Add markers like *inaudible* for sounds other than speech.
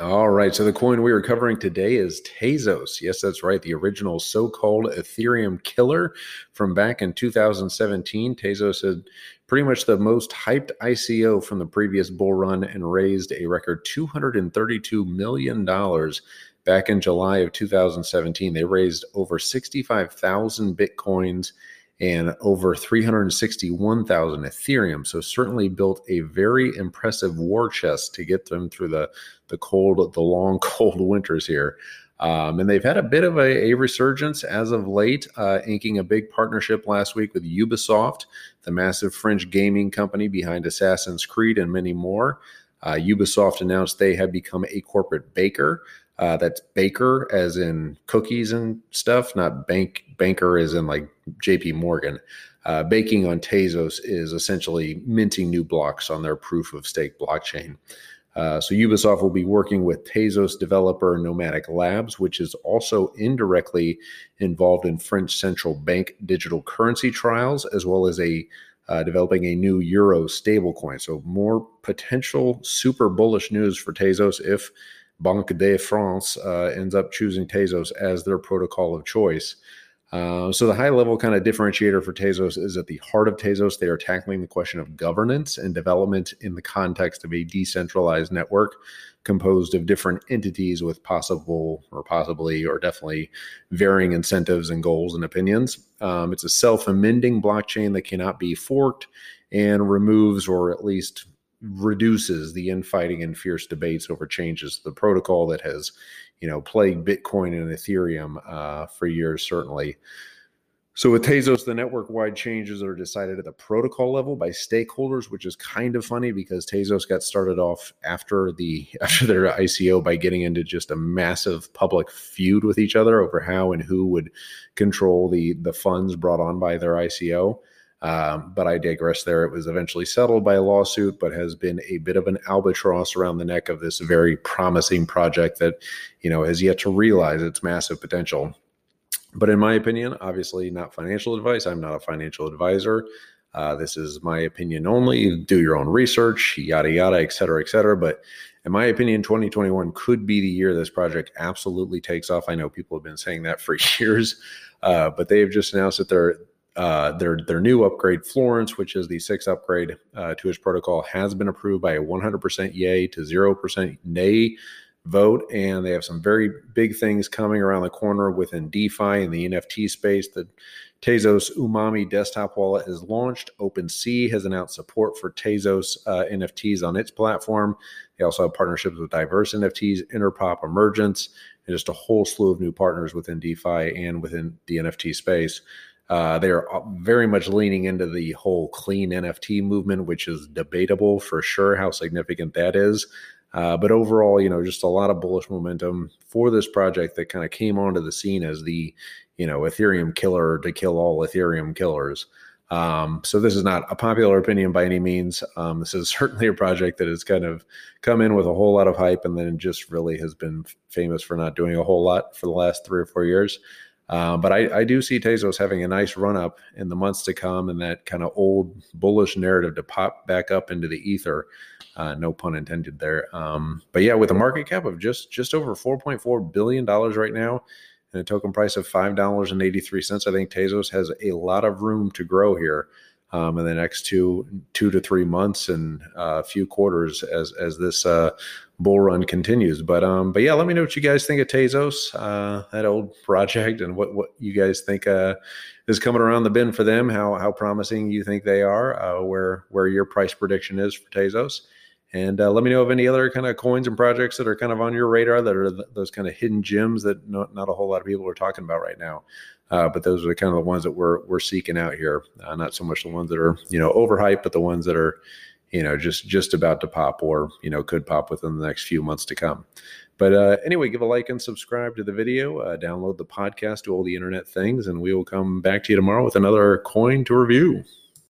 All right. So the coin we are covering today is Tezos. Yes, that's right. The original so called Ethereum killer from back in 2017. Tezos had pretty much the most hyped ICO from the previous bull run and raised a record $232 million back in July of 2017. They raised over 65,000 Bitcoins and over 361,000 Ethereum. So certainly built a very impressive war chest to get them through the the cold, the long *laughs* cold winters here. Um, and they've had a bit of a, a resurgence as of late, uh, inking a big partnership last week with Ubisoft, the massive French gaming company behind Assassin's Creed and many more. Uh, Ubisoft announced they have become a corporate baker. Uh, that's baker as in cookies and stuff, not bank banker as in like J.P. Morgan. Uh, baking on Tezos is essentially minting new blocks on their proof of stake blockchain. Uh, so Ubisoft will be working with Tezos developer Nomadic Labs, which is also indirectly involved in French central bank digital currency trials, as well as a uh, developing a new euro stablecoin. So more potential super bullish news for Tezos if Banque de France uh, ends up choosing Tezos as their protocol of choice. Uh, so the high level kind of differentiator for Tezos is at the heart of Tezos. They are tackling the question of governance and development in the context of a decentralized network composed of different entities with possible or possibly or definitely varying incentives and goals and opinions. Um, it's a self-amending blockchain that cannot be forked and removes or at least reduces the infighting and fierce debates over changes to the protocol that has, you know, plagued Bitcoin and Ethereum uh, for years, certainly. So with Tezos, the network-wide changes are decided at the protocol level by stakeholders, which is kind of funny because Tezos got started off after the *laughs* after their ICO by getting into just a massive public feud with each other over how and who would control the the funds brought on by their ICO. Um, but I digress there. It was eventually settled by a lawsuit, but has been a bit of an albatross around the neck of this very promising project that, you know, has yet to realize its massive potential. But in my opinion, obviously not financial advice. I'm not a financial advisor. Uh, this is my opinion only. Do your own research, yada, yada, et cetera, et cetera. But in my opinion, 2021 could be the year this project absolutely takes off. I know people have been saying that for *laughs* years, uh, but they have just announced that they're uh, their their new upgrade, Florence, which is the sixth upgrade uh, to its protocol, has been approved by a 100% yay to 0% nay vote, and they have some very big things coming around the corner within DeFi and the NFT space. The Tezos Umami desktop wallet has launched. OpenSea has announced support for Tezos uh, NFTs on its platform. They also have partnerships with diverse NFTs, Interpop, Emergence, and just a whole slew of new partners within DeFi and within the NFT space. Uh, they're uh, very much leaning into the whole clean NFT movement, which is debatable for sure how significant that is. Uh, but overall, you know, just a lot of bullish momentum for this project that kind of came onto the scene as the, you know, Ethereum killer to kill all Ethereum killers. Um, so this is not a popular opinion by any means. Um, this is *laughs* certainly a project that has kind of come in with a whole lot of hype and then just really has been famous for not doing a whole lot for the last three or four years. Uh, but I, I, do see Tezos having a nice run up in the months to come and that kind of old bullish narrative to pop back up into the ether. Uh, no pun intended there. Um, but yeah, with a market cap of just just over 4.4 billion dollars right now and a token price of five dollars and 83 cents, I think Tezos has a lot of room to grow here um, in the next two two to three months and uh, a few quarters as as this uh, bull run continues. But um, but yeah, let me know what you guys think of Tezos, uh, that old project, and what what you guys think uh, is coming around the bend for them. How how promising you think they are? Uh, where where your price prediction is for Tezos. And uh, let me know of any other kind of coins and projects that are kind of on your radar that are th- those kind of hidden gems that not, not a whole lot of people are talking about right now. Uh, but those are the kind of the ones that we're we're seeking out here. Uh, not so much the ones that are you know overhyped, but the ones that are you know, just just about to pop, or you know, could pop within the next few months to come. But uh, anyway, give a like and subscribe to the video. Uh, download the podcast, do all the internet things, and we will come back to you tomorrow with another coin to review.